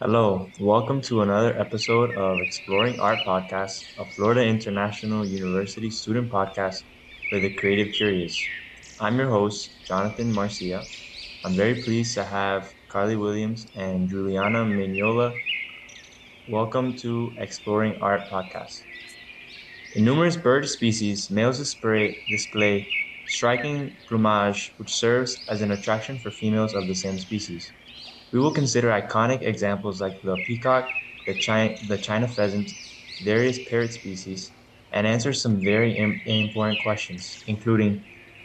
Hello, welcome to another episode of Exploring Art Podcast, a Florida International University student podcast for the creative curious. I'm your host, Jonathan Marcia. I'm very pleased to have Carly Williams and Juliana Mignola. Welcome to Exploring Art Podcast. In numerous bird species, males display, display striking plumage, which serves as an attraction for females of the same species. We will consider iconic examples like the peacock, the China, the China pheasant, various parrot species, and answer some very Im- important questions, including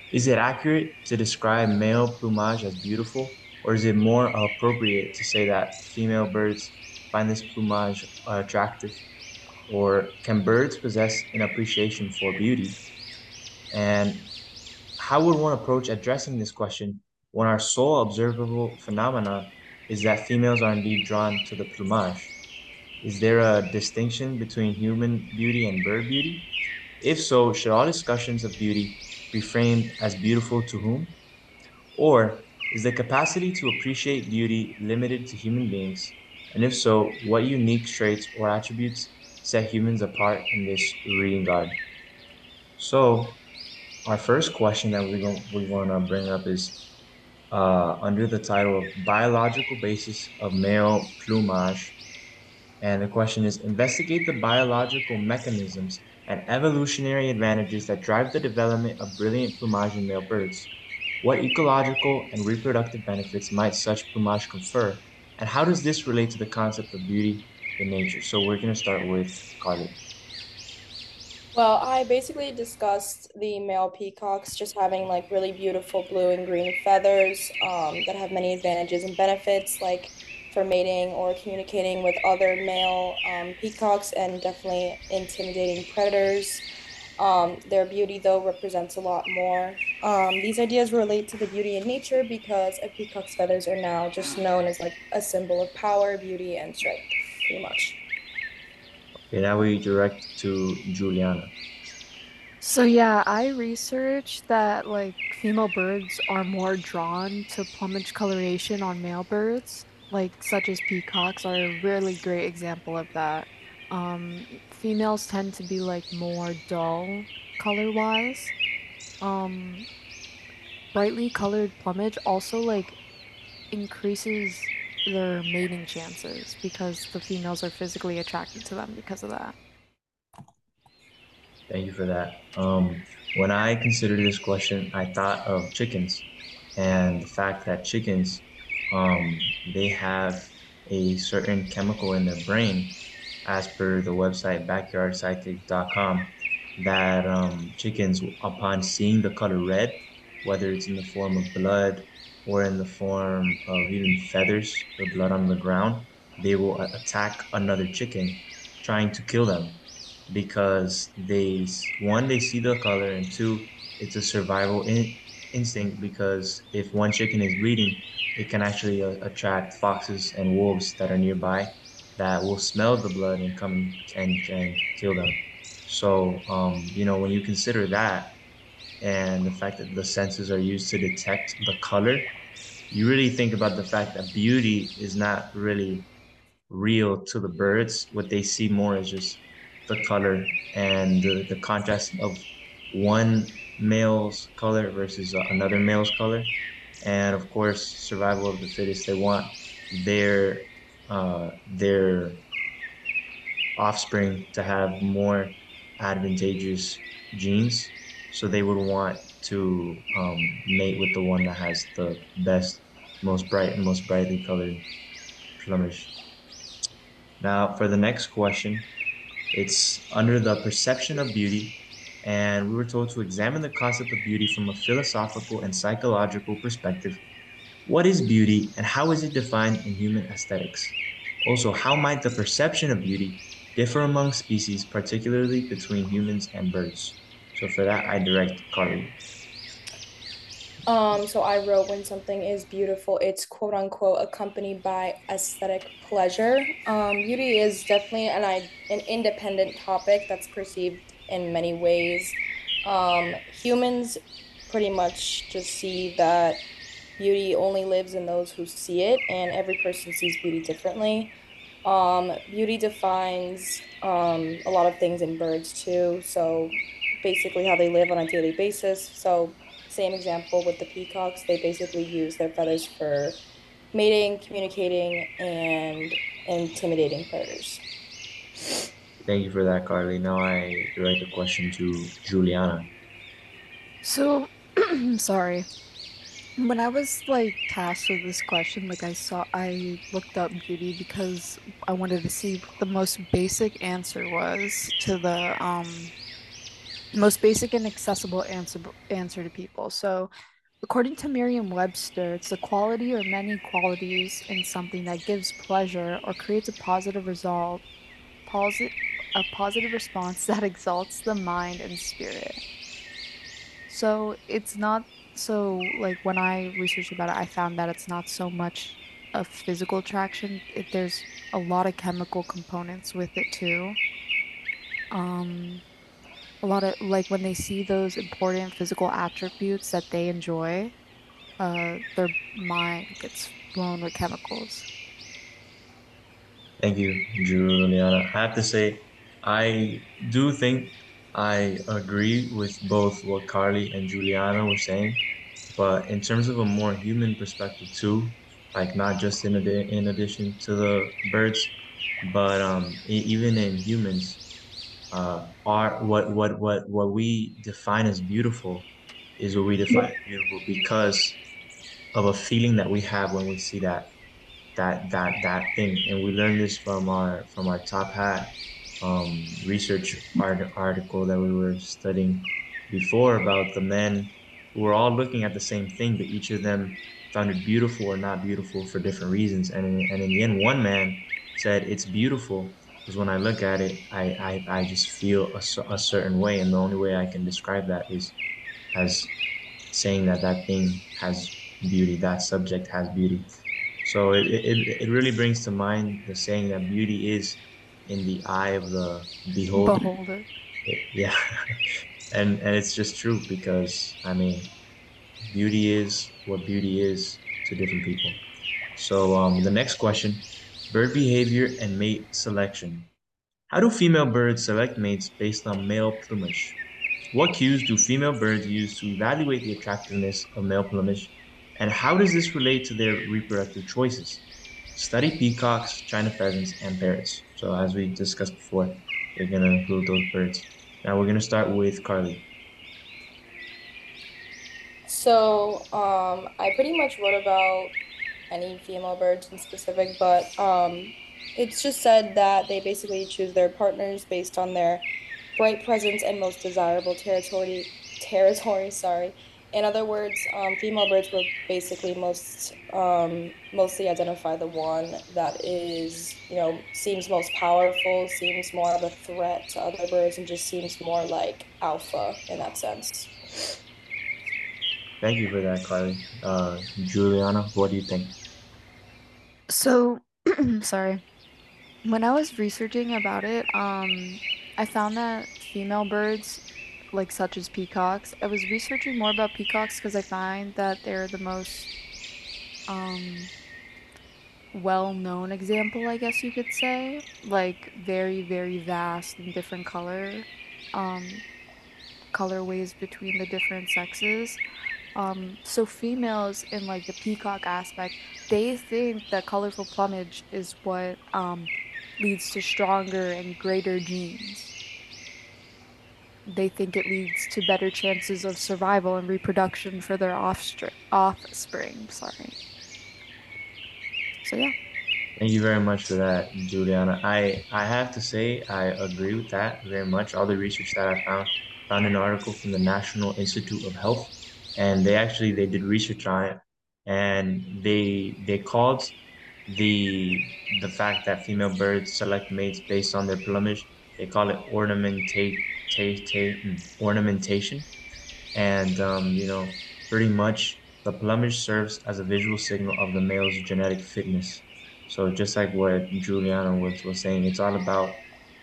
Is it accurate to describe male plumage as beautiful, or is it more appropriate to say that female birds find this plumage attractive? Or can birds possess an appreciation for beauty? And how would one approach addressing this question when our sole observable phenomena is that females are indeed drawn to the plumage? Is there a distinction between human beauty and bird beauty? If so, should all discussions of beauty be framed as beautiful to whom? Or is the capacity to appreciate beauty limited to human beings? And if so, what unique traits or attributes set humans apart in this garden? So, our first question that we we want to bring up is uh, under the title of Biological Basis of Male Plumage. And the question is Investigate the biological mechanisms and evolutionary advantages that drive the development of brilliant plumage in male birds. What ecological and reproductive benefits might such plumage confer? And how does this relate to the concept of beauty in nature? So we're going to start with Carly. Well, I basically discussed the male peacocks just having like really beautiful blue and green feathers um, that have many advantages and benefits, like for mating or communicating with other male um, peacocks and definitely intimidating predators. Um, their beauty, though, represents a lot more. Um, these ideas relate to the beauty in nature because a peacock's feathers are now just known as like a symbol of power, beauty, and strength, pretty much. Okay, now we direct to Juliana. So yeah, I researched that like female birds are more drawn to plumage coloration on male birds, like such as peacocks are a really great example of that. Um, females tend to be like more dull color-wise. Um, brightly colored plumage also like increases their mating chances because the females are physically attracted to them because of that. Thank you for that. Um, when I considered this question, I thought of chickens and the fact that chickens, um, they have a certain chemical in their brain, as per the website backyardpsychic.com, that um, chickens, upon seeing the color red, whether it's in the form of blood or in the form of even feathers or blood on the ground, they will attack another chicken, trying to kill them. Because they one they see the color and two it's a survival in, instinct because if one chicken is bleeding it can actually uh, attract foxes and wolves that are nearby that will smell the blood and come and, and kill them. So um, you know when you consider that and the fact that the senses are used to detect the color you really think about the fact that beauty is not really real to the birds what they see more is just the color and the, the contrast of one male's color versus another male's color. And of course, survival of the fittest. They want their uh, their offspring to have more advantageous genes, so they would want to um, mate with the one that has the best, most bright, and most brightly colored plumage. Now, for the next question, it's under the perception of beauty, and we were told to examine the concept of beauty from a philosophical and psychological perspective. What is beauty, and how is it defined in human aesthetics? Also, how might the perception of beauty differ among species, particularly between humans and birds? So, for that, I direct Carly. Um, so I wrote when something is beautiful, it's quote unquote accompanied by aesthetic pleasure. Um, beauty is definitely an an independent topic that's perceived in many ways. Um, humans pretty much just see that beauty only lives in those who see it, and every person sees beauty differently. Um, beauty defines um, a lot of things in birds too. So basically, how they live on a daily basis. So same example with the peacocks. They basically use their feathers for mating, communicating, and intimidating predators. Thank you for that, Carly. Now I direct the question to Juliana. So, sorry. When I was like tasked with this question, like I saw, I looked up beauty because I wanted to see what the most basic answer was to the um most basic and accessible answer answer to people. So, according to Merriam-Webster, it's the quality or many qualities in something that gives pleasure or creates a positive result, posi- a positive response that exalts the mind and spirit. So it's not so like when I researched about it, I found that it's not so much a physical attraction. It, there's a lot of chemical components with it too. Um, a lot of like when they see those important physical attributes that they enjoy, uh, their mind gets blown with chemicals. Thank you, Juliana. I have to say, I do think I agree with both what Carly and Juliana were saying, but in terms of a more human perspective too, like not just in adi- in addition to the birds, but um, even in humans, uh, are what what what what we define as beautiful is what we define as beautiful because of a feeling that we have when we see that that that that thing. And we learned this from our from our top hat um, research art, article that we were studying before about the men who were all looking at the same thing but each of them found it beautiful or not beautiful for different reasons. And in, and in the end one man said it's beautiful because when I look at it I, I, I just feel a, a certain way and the only way I can describe that is as saying that that thing has beauty that subject has beauty so it, it, it really brings to mind the saying that beauty is in the eye of the beholder. Beholder. It- yeah. and and it's just true because I mean beauty is what beauty is to different people. So um the next question, bird behavior and mate selection. How do female birds select mates based on male plumage? What cues do female birds use to evaluate the attractiveness of male plumage? And how does this relate to their reproductive choices? Study peacocks, china pheasants, and parrots. So as we discussed before, we're gonna include those birds. Now we're gonna start with Carly. So, um, I pretty much wrote about any female birds in specific, but um, it's just said that they basically choose their partners based on their bright presence and most desirable territory. Territory, sorry. In other words, um, female birds will basically most um, mostly identify the one that is, you know, seems most powerful, seems more of a threat to other birds, and just seems more like alpha in that sense. Thank you for that, Carly. Uh, Juliana, what do you think? So, sorry. When I was researching about it, um, I found that female birds, like such as peacocks, I was researching more about peacocks because I find that they're the most um well-known example, I guess you could say. Like very, very vast and different color, um, colorways between the different sexes. Um, so females in like the peacock aspect, they think that colorful plumage is what um, leads to stronger and greater genes. They think it leads to better chances of survival and reproduction for their offspring. Offspring, sorry. So yeah. Thank you very much for that, Juliana. I I have to say I agree with that very much. All the research that I found found an article from the National Institute of Health, and they actually they did research on it, and they they called the the fact that female birds select mates based on their plumage. They call it ornamentation, and um, you know pretty much the plumage serves as a visual signal of the male's genetic fitness. So just like what Juliana was, was saying, it's all about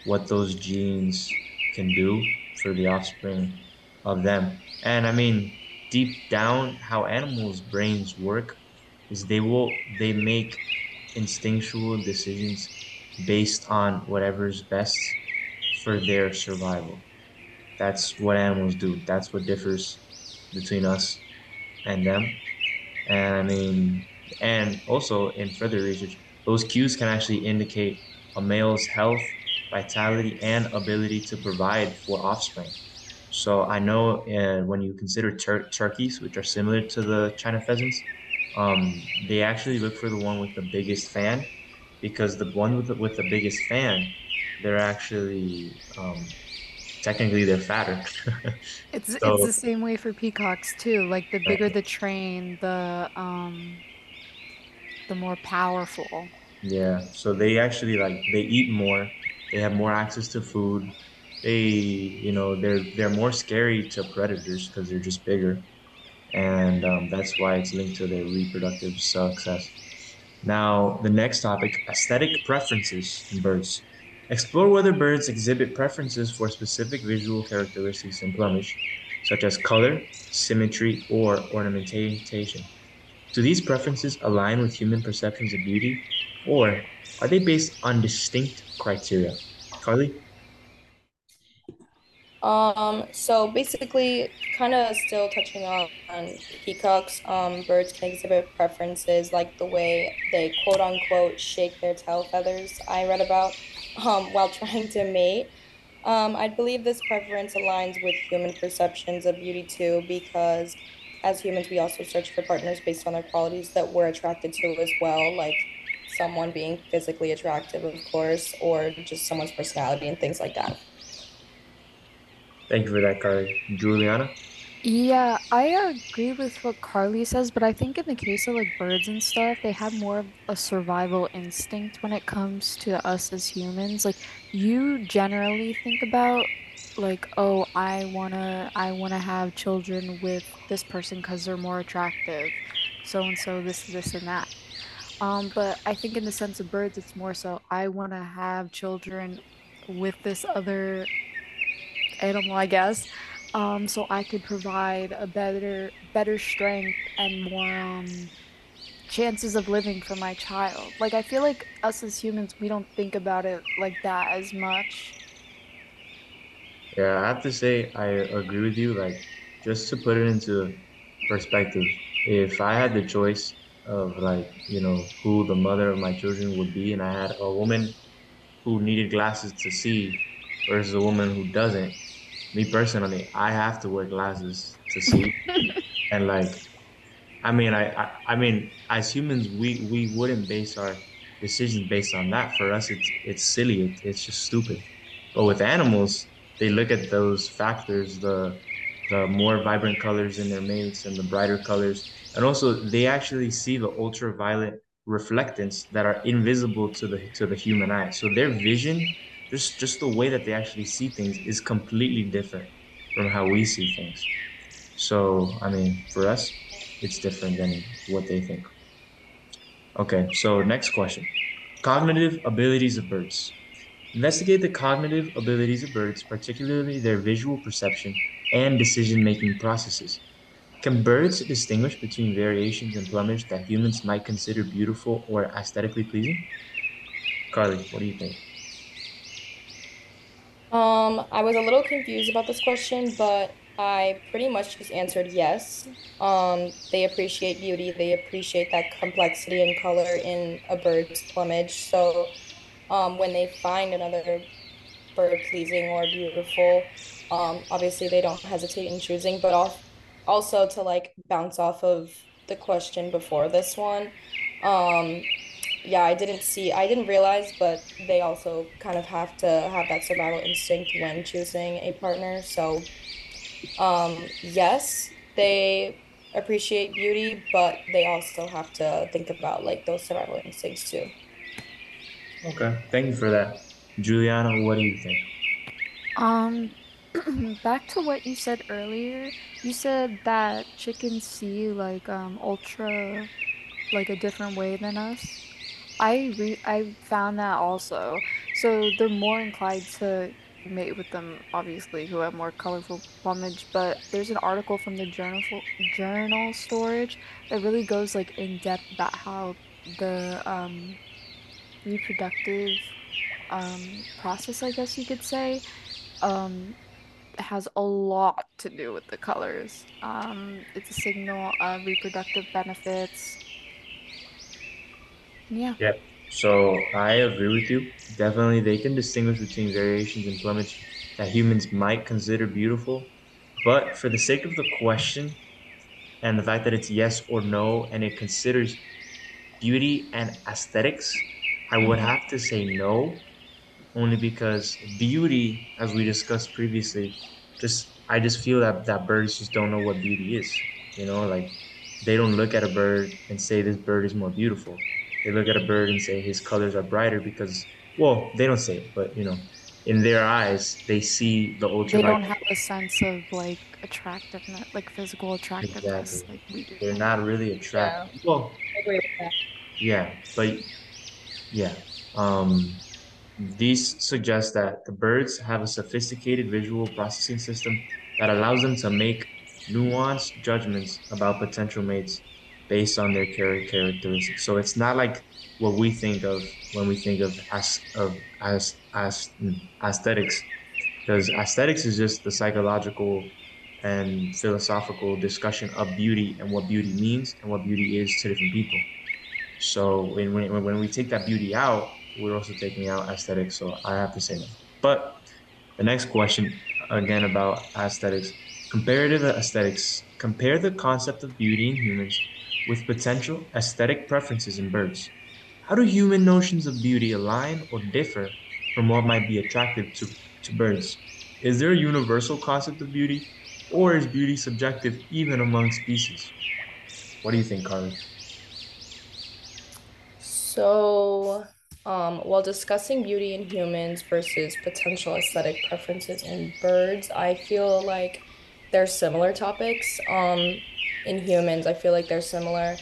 what those genes can do for the offspring of them. And I mean, deep down, how animals' brains work is they will they make instinctual decisions based on whatever's best for their survival. That's what animals do. That's what differs between us and them. And I mean, and also in further research, those cues can actually indicate a male's health, vitality, and ability to provide for offspring. So I know uh, when you consider tur- turkeys, which are similar to the China pheasants, um, they actually look for the one with the biggest fan because the one with the, with the biggest fan, they're actually um, technically they're fatter. It's it's the same way for peacocks too. Like the bigger the train, the um the more powerful. yeah, so they actually like they eat more, they have more access to food. They, you know, they're they're more scary to predators because they're just bigger, and um, that's why it's linked to their reproductive success. Now, the next topic, aesthetic preferences in birds. Explore whether birds exhibit preferences for specific visual characteristics in plumage, such as color, symmetry, or ornamentation. Do these preferences align with human perceptions of beauty, or are they based on distinct criteria? Carly? Um, so basically, kind of still touching on, peacocks, um, birds can exhibit preferences like the way they quote unquote shake their tail feathers, I read about, um, while trying to mate. Um, I believe this preference aligns with human perceptions of beauty too, because as humans, we also search for partners based on their qualities that we're attracted to as well, like someone being physically attractive, of course, or just someone's personality and things like that. Thank you for that, Carly. Juliana? Yeah, I agree with what Carly says, but I think in the case of like birds and stuff, they have more of a survival instinct when it comes to us as humans. Like you generally think about like, oh, I wanna I wanna have children with this person because they're more attractive, so and so, this, this, and that. Um, but I think in the sense of birds, it's more so I wanna have children with this other animal, I guess, um, so I could provide a better better strength and more um, chances of living for my child. Like I feel like us as humans, we don't think about it like that as much. Yeah, I have to say I agree with you. Like, just to put it into perspective, if I had the choice of like, you know, who the mother of my children would be, and I had a woman who needed glasses to see versus a woman who doesn't, me personally, I have to wear glasses to see. And like, I mean, I, I, I mean, as humans, we we wouldn't base our decisions based on that. For us, it's it's silly. It, it's just stupid. But with animals, they look at those factors, the the more vibrant colors in their mates and the brighter colors, and also they actually see the ultraviolet reflectance that are invisible to the to the human eye. So their vision, just just the way that they actually see things, is completely different from how we see things. So I mean, for us, it's different than what they think. Okay, so next question. Cognitive abilities of birds. Investigate the cognitive abilities of birds, particularly their visual perception and decision-making processes. Can birds distinguish between variations in plumage that humans might consider beautiful or aesthetically pleasing? Carly, what do you think? Um, I was a little confused about this question, but I pretty much just answered yes. Um, they appreciate beauty, they appreciate that complexity and color in a bird's plumage. So, um, when they find another bird pleasing or beautiful, um, obviously they don't hesitate in choosing, but al- also to like bounce off of the question before this one. Yeah, I didn't see, I didn't realize, but they also kind of have to have that survival instinct when choosing a partner. So, um, yes, they appreciate beauty, but they also have to think about like those survival instincts too. Okay, thank you for that. Juliana, what do you think? Um, back to what you said earlier. You said that chickens see like um ultra like a different way than us. I re I found that also. So they're more inclined to mate with them, obviously, who have more colorful plumage. But there's an article from the journal journal storage that really goes like in depth about how the um, reproductive um, process, I guess you could say, um, has a lot to do with the colors. Um, it's a signal of reproductive benefits. Yeah. Yeah. So I agree with you. Definitely, they can distinguish between variations in plumage that humans might consider beautiful. But for the sake of the question and the fact that it's yes or no and it considers beauty and aesthetics, I would have to say no, only because beauty, as we discussed previously, just I just feel that that birds just don't know what beauty is. You know, like they don't look at a bird and say this bird is more beautiful they look at a bird and say his colors are brighter because well they don't say it but you know in their eyes they see the ultra they don't have a sense of like attractiveness like physical attractiveness exactly. like we do they're not really attractive yeah. well I agree with that. yeah but yeah um these suggest that the birds have a sophisticated visual processing system that allows them to make nuanced judgments about potential mates based on their characteristics. So it's not like what we think of when we think of as of as as aesthetics, because aesthetics is just the psychological and philosophical discussion of beauty and what beauty means and what beauty is to different people. So when when when we take that beauty out, we're also taking out aesthetics. So I have to say that. But the next question again about aesthetics, comparative aesthetics. Compare the concept of beauty in humans with potential aesthetic preferences in birds. How do human notions of beauty align or differ from what might be attractive to, to birds? Is there a universal concept of beauty, or is beauty subjective even among species? What do you think, Carly? So, um, while discussing beauty in humans versus potential aesthetic preferences in birds, I feel like they're similar topics. Um, in humans. I feel like they're similar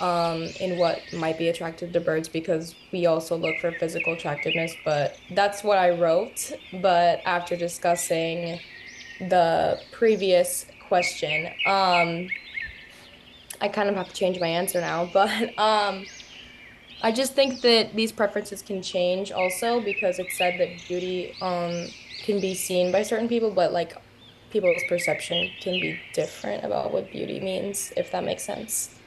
um, in what might be attractive to birds because we also look for physical attractiveness. But that's what I wrote. But after discussing the previous question, um, I kind of have to change my answer now. But um, I just think that these preferences can change also because it said that beauty um, can be seen by certain people, but like people's perception can be different about what beauty means, if that makes sense.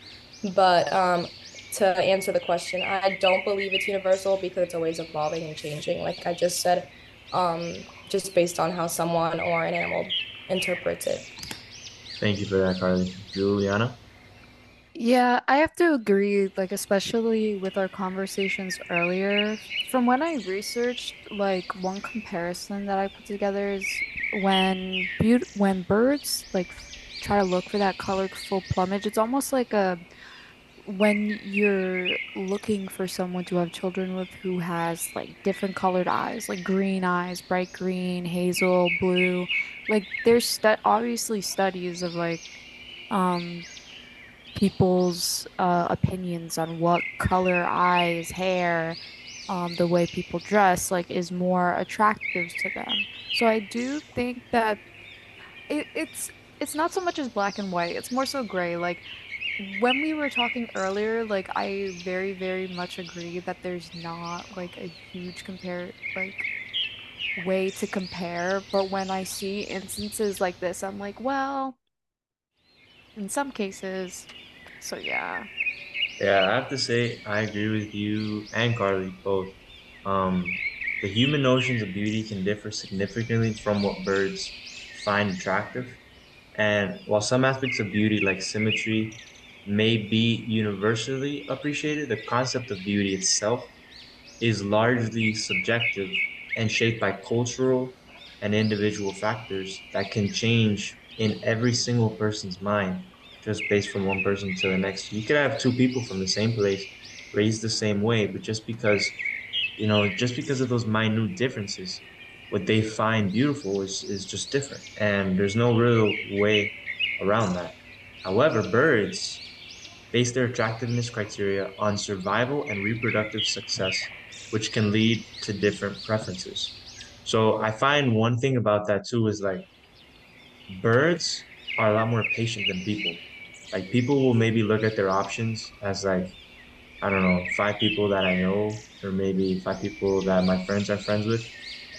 But um, to answer the question, I don't believe it's universal because it's always evolving and changing. Like I just said, um, just based on how someone or an animal interprets it. Thank you for that, Carly. Juliana? Yeah, I have to agree, like especially with our conversations earlier. From when I researched, like one comparison that I put together is when beaut- when birds like try to look for that colorful plumage, it's almost like a when you're looking for someone to have children with who has like different colored eyes, like green eyes, bright green, hazel, blue, like there's stu- obviously studies of like um people's uh, opinions on what color eyes, hair, um, the way people dress, like is more attractive to them. So I do think that it, it's it's not so much as black and white. It's more so gray. Like when we were talking earlier, like I very very much agree that there's not like a huge compare like way to compare. But when I see instances like this, I'm like, well, in some cases, so yeah. Yeah, I have to say I agree with you and Carly both. Um, the human notions of beauty can differ significantly from what birds find attractive. And while some aspects of beauty, like symmetry, may be universally appreciated, the concept of beauty itself is largely subjective and shaped by cultural and individual factors that can change in every single person's mind just based from one person to the next. You could have two people from the same place raised the same way, but just because you know, just because of those minute differences, what they find beautiful is, is just different. And there's no real way around that. However, birds base their attractiveness criteria on survival and reproductive success, which can lead to different preferences. So I find one thing about that too is like birds are a lot more patient than people. Like people will maybe look at their options as like, I don't know, five people that I know, or maybe five people that my friends are friends with,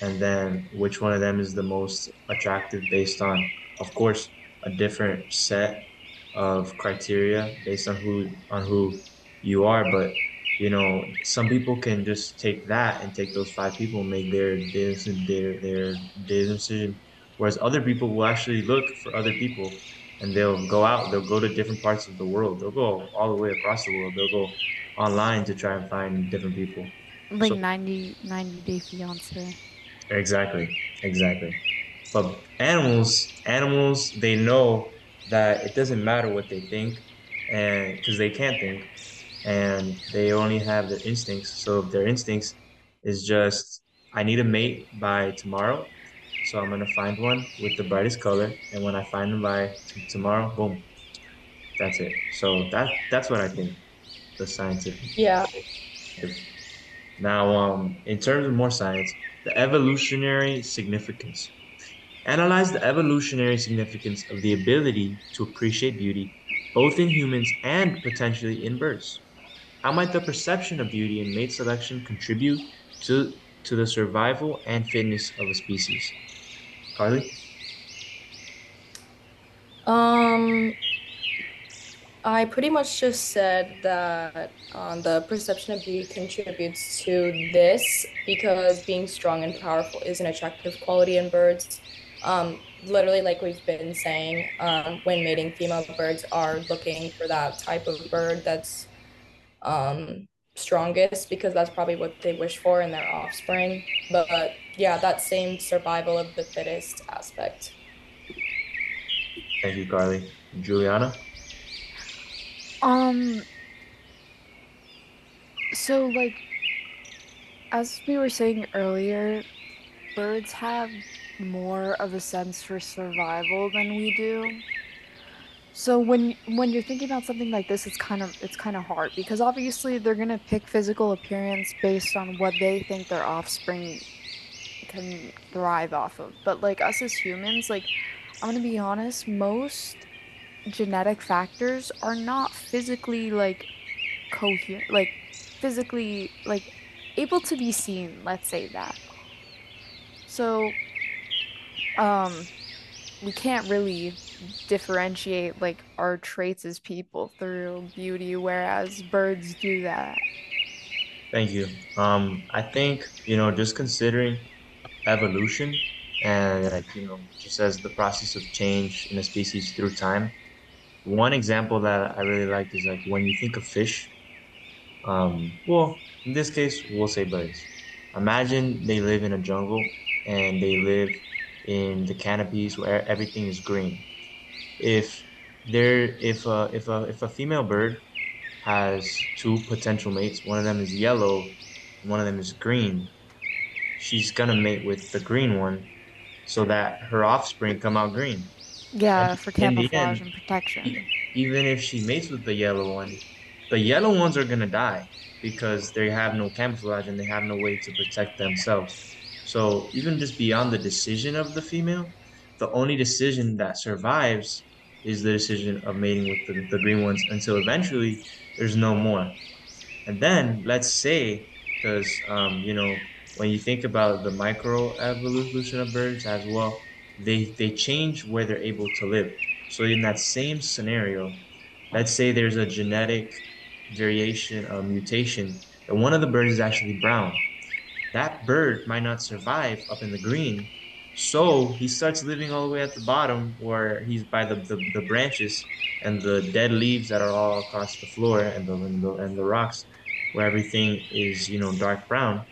and then which one of them is the most attractive based on, of course, a different set of criteria based on who on who you are. But you know, some people can just take that and take those five people and make their decision, their their decision, whereas other people will actually look for other people and they'll go out, they'll go to different parts of the world, they'll go all the way across the world, they'll go online to try and find different people. Like So 90, 90 Day Fiance. exactly, exactly. But animals, animals, they know that it doesn't matter what they think, and because they can't think, and they only have their instincts. So if their instincts is just, I need a mate by tomorrow, so I'm gonna find one with the brightest color, and when I find them by t- tomorrow, boom, that's it. So that that's what I think the scientific. Yeah. Now, um, in terms of more science, the evolutionary significance. Analyze the evolutionary significance of the ability to appreciate beauty, both in humans and potentially in birds. How might the perception of beauty in mate selection contribute to, to the survival and fitness of a species? Carly? Um, I pretty much just said that um, the perception of beauty contributes to this because being strong and powerful is an attractive quality in birds. Um, literally, like we've been saying, um, when mating, female birds are looking for that type of bird that's um, strongest because that's probably what they wish for in their offspring. But yeah, that same survival of the fittest aspect. Thank you, Carly. Juliana? Um, so like as we were saying earlier, birds have more of a sense for survival than we do. So when when you're thinking about something like this, it's kind of it's kind of hard because obviously they're gonna pick physical appearance based on what they think their offspring can thrive off of. But like us as humans, like I'm gonna be honest, most genetic factors are not physically like coherent, like physically like able to be seen, let's say that. So, um we can't really differentiate like our traits as people through beauty, whereas birds do that. Thank you. Um, I think, you know, just considering evolution and like, you know, just as the process of change in a species through time, one example that I really like is like when you think of fish, um, well, in this case, we'll say birds. Imagine they live in a jungle and they live in the canopies where everything is green. If there, if a, if a, if a female bird has two potential mates, one of them is yellow, one of them is green, she's gonna mate with the green one so that her offspring come out green. Yeah, for camouflage end, and protection. even if she mates with the yellow one, the yellow ones are gonna die because they have no camouflage and they have no way to protect themselves. So even just beyond the decision of the female, the only decision that survives is the decision of mating with the, the green ones until eventually there's no more. And then let's say, because um, you know, when you think about the micro evolution of birds as well, they they change where they're able to live. So in that same scenario, let's say there's a genetic variation, a mutation, and one of the birds is actually brown. That bird might not survive up in the green, so he starts living all the way at the bottom where he's by the, the, the branches and the dead leaves that are all across the floor and the, and the and the rocks where everything is, you know, dark brown.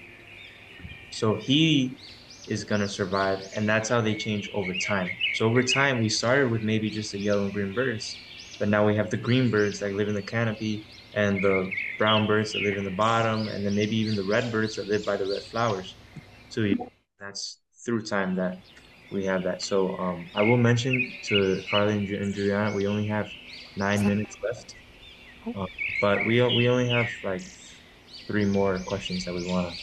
So he is gonna survive, and that's how they change over time. So over time, we started with maybe just the yellow and green birds, but now we have the green birds that live in the canopy, and the brown birds that live in the bottom, and then maybe even the red birds that live by the red flowers. So that's through time that we have that. So um, I will mention to Carly and, and Juliana, we only have nine minutes left, uh, but we we only have like three more questions that we want to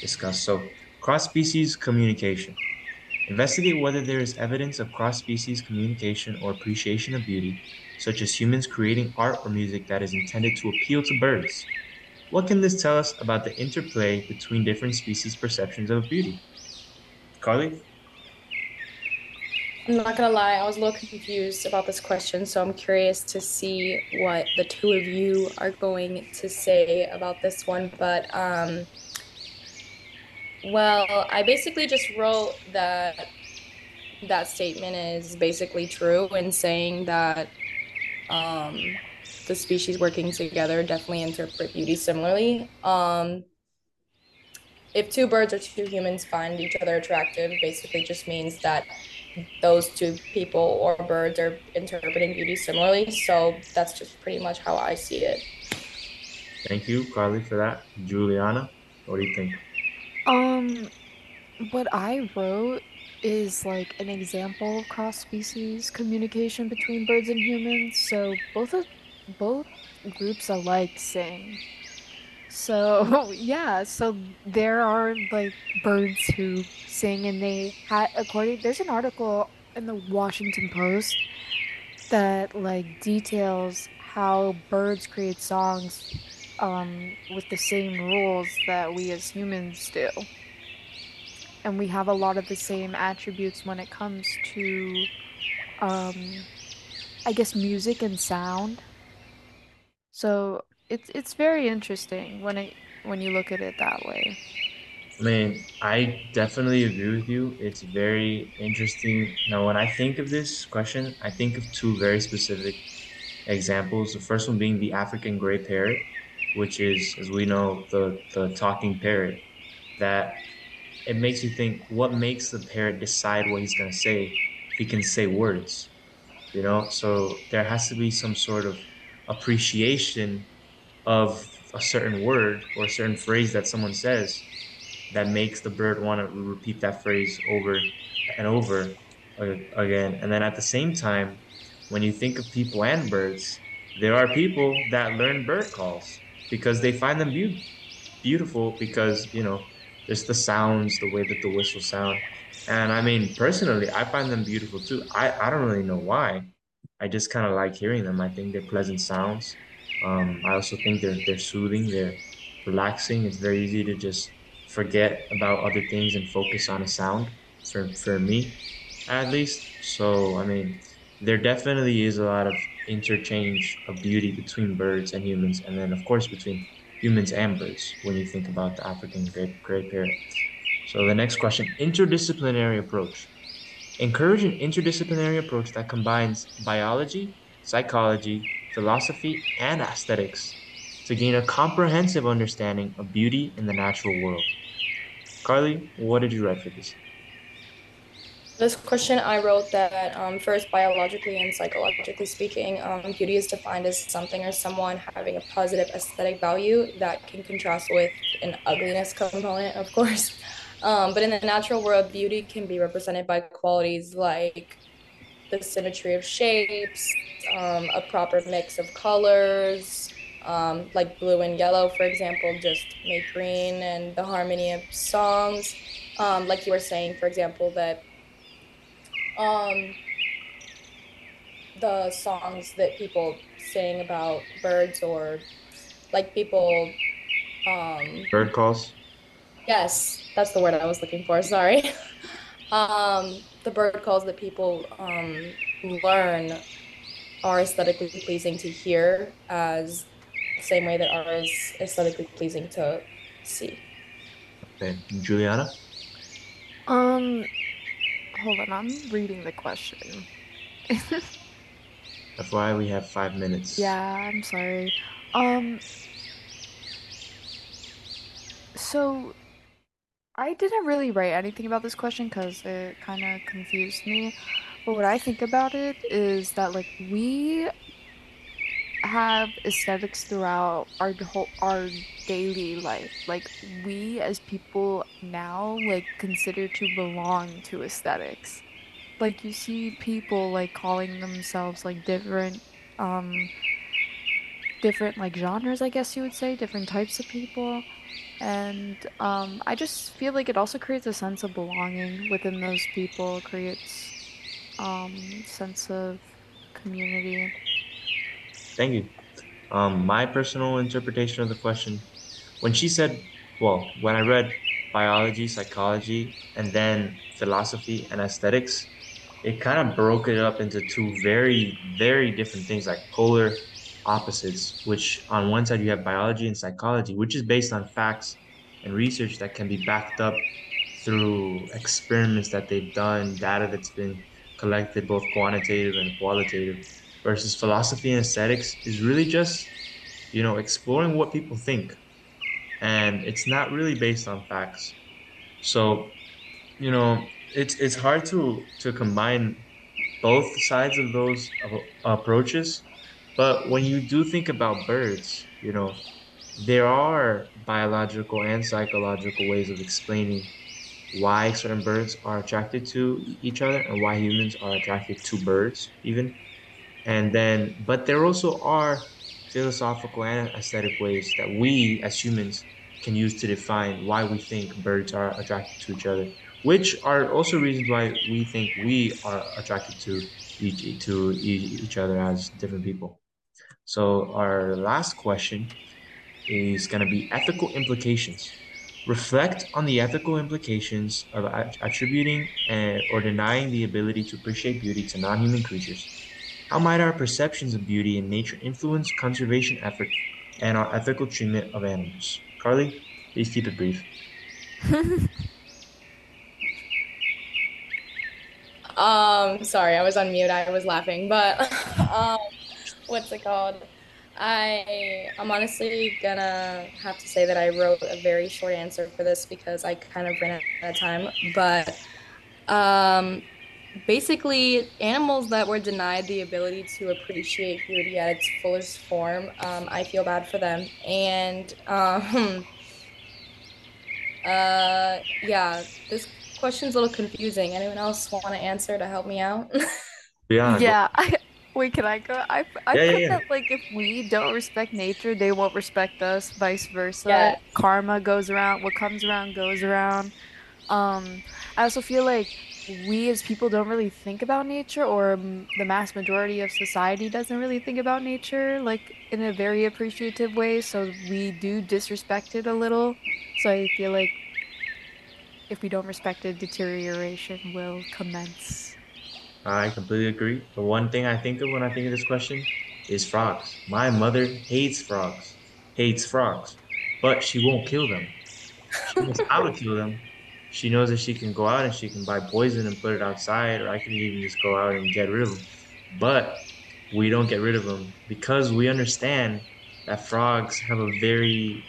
discuss. So Cross-species communication. Investigate whether there is evidence of cross-species communication or appreciation of beauty, such as humans creating art or music that is intended to appeal to birds. What can this tell us about the interplay between different species' perceptions of beauty? Carly? I'm not gonna lie, I was a little confused about this question, so I'm curious to see what the two of you are going to say about this one. But um, well, I basically just wrote that that statement is basically true in saying that um, the species working together definitely interpret beauty similarly. Um, if two birds or two humans find each other attractive, basically just means that those two people or birds are interpreting beauty similarly. So that's just pretty much how I see it. Thank you, Carly, for that. Juliana, what do you think? Um, what I wrote is like an example of cross-species communication between birds and humans. So both of both groups alike sing. So yeah, so there are like birds who sing, and they had according. There's an article in the Washington Post that like details how birds create songs um, with the same rules that we as humans do. And we have a lot of the same attributes when it comes to, um, I guess, music and sound. So it's it's very interesting when it when you look at it that way. I mean, I definitely agree with you. It's very interesting. Now, when I think of this question, I think of two very specific examples. The first one being the African gray parrot, which is, as we know, the, the talking parrot, that it makes you think what makes the parrot decide what he's going to say if he can say words, you know? So there has to be some sort of appreciation of a certain word or a certain phrase that someone says that makes the bird want to repeat that phrase over and over again. And then at the same time, when you think of people and birds, there are people that learn bird calls because they find them be- beautiful because, you know, just the sounds, the way that the whistles sound. And I mean, personally, I find them beautiful too. I, I don't really know why. I just kind of like hearing them. I think they're pleasant sounds. Um, I also think they're they're soothing, they're relaxing. It's very easy to just forget about other things and focus on a sound for, for me at least. So, I mean, there definitely is a lot of interchange of beauty between birds and humans, and then, of course, between humans and birds when you think about the African gray, gray parrot. So, the next question interdisciplinary approach. Encourage an interdisciplinary approach that combines biology, psychology, philosophy, and aesthetics to gain a comprehensive understanding of beauty in the natural world. Carly, what did you write for this? This question, I wrote that um, first, biologically and psychologically speaking, um, beauty is defined as something or someone having a positive aesthetic value that can contrast with an ugliness component, of course. Um, but in the natural world, beauty can be represented by qualities like the symmetry of shapes, um, a proper mix of colors, um, like blue and yellow, for example, just make green, and the harmony of songs. Um, like you were saying, for example, that um, the songs that people sing about birds or like people. Um, Bird calls? Yes, that's the word I was looking for. Sorry. um, the bird calls that people um, learn are aesthetically pleasing to hear as the same way that art is aesthetically pleasing to see. Okay, Juliana. Um, hold on, I'm reading the question. That's why we have five minutes. Yeah, I'm sorry. Um, so I didn't really write anything about this question because it kind of confused me. But what I think about it is that like we have aesthetics throughout our whole our daily life. Like we as people now like consider to belong to aesthetics. Like you see people like calling themselves like different um different like genres, I guess you would say, different types of people. And um, I just feel like it also creates a sense of belonging within those people, creates um, sense of community. Thank you. Um, my personal interpretation of the question, when she said, well, when I read biology, psychology, and then philosophy and aesthetics, it kind of broke it up into two very, very different things, like polar opposites, which on one side you have biology and psychology, which is based on facts and research that can be backed up through experiments that they've done, data that's been collected, both quantitative and qualitative, versus philosophy and aesthetics is really just, you know, exploring what people think. And it's not really based on facts. So, you know, it's it's hard to to combine both sides of those approaches but when you do think about birds, you know, there are biological and psychological ways of explaining why certain birds are attracted to each other and why humans are attracted to birds, even. And then, but there also are philosophical and aesthetic ways that we as humans can use to define why we think birds are attracted to each other, which are also reasons why we think we are attracted to each, to each other as different people. So our last question is going to be ethical implications. Reflect on the ethical implications of attributing uh, or denying the ability to appreciate beauty to non-human creatures. How might our perceptions of beauty in nature influence conservation efforts and our ethical treatment of animals? Carly, please keep it brief. um, sorry, I was on mute. I was laughing, but um, what's it called? I I'm honestly gonna have to say that I wrote a very short answer for this because I kind of ran out of time. But um, basically, animals that were denied the ability to appreciate beauty at its fullest form, um, I feel bad for them. And um, uh, yeah, this question's a little confusing. Anyone else want to answer to help me out? yeah. Yeah. I, Wait, can I go? I, I yeah, yeah, yeah. that like if we don't respect nature, they won't respect us. Vice versa. Yeah. Karma goes around. What comes around goes around. Um, I also feel like we as people don't really think about nature, or the mass majority of society doesn't really think about nature like in a very appreciative way. So we do disrespect it a little. So I feel like if we don't respect it, deterioration will commence. I completely agree. The one thing I think of when I think of this question is frogs. My mother hates frogs, hates frogs, but she won't kill them. She knows how to kill them. She knows that she can go out and she can buy poison and put it outside, or I can even just go out and get rid of them. But we don't get rid of them because we understand that frogs have a very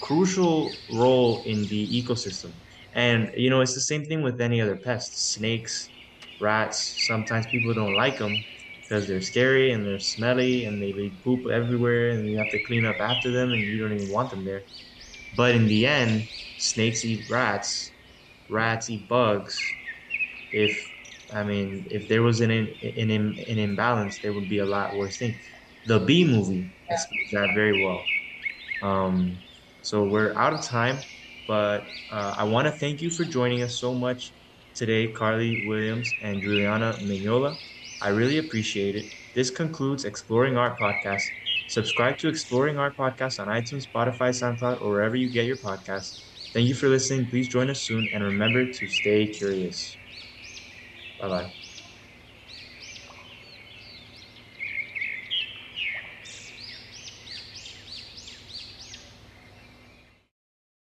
crucial role in the ecosystem. And you know, it's the same thing with any other pest. Snakes, rats. Sometimes people don't like them because they're scary and they're smelly and they leave poop everywhere and you have to clean up after them and you don't even want them there. But in the end, snakes eat rats, rats eat bugs. If I mean, if there was an an, an, an imbalance, there would be a lot worse things. The Bee movie explains that very well. Um, so we're out of time, but uh, I want to thank you for joining us so much today, Carly Williams and Juliana Mignola. I really appreciate it. This concludes Exploring Art Podcast. Subscribe to Exploring Art Podcast on iTunes, Spotify, SoundCloud, or wherever you get your podcasts. Thank you for listening. Please join us soon and remember to stay curious. Bye bye.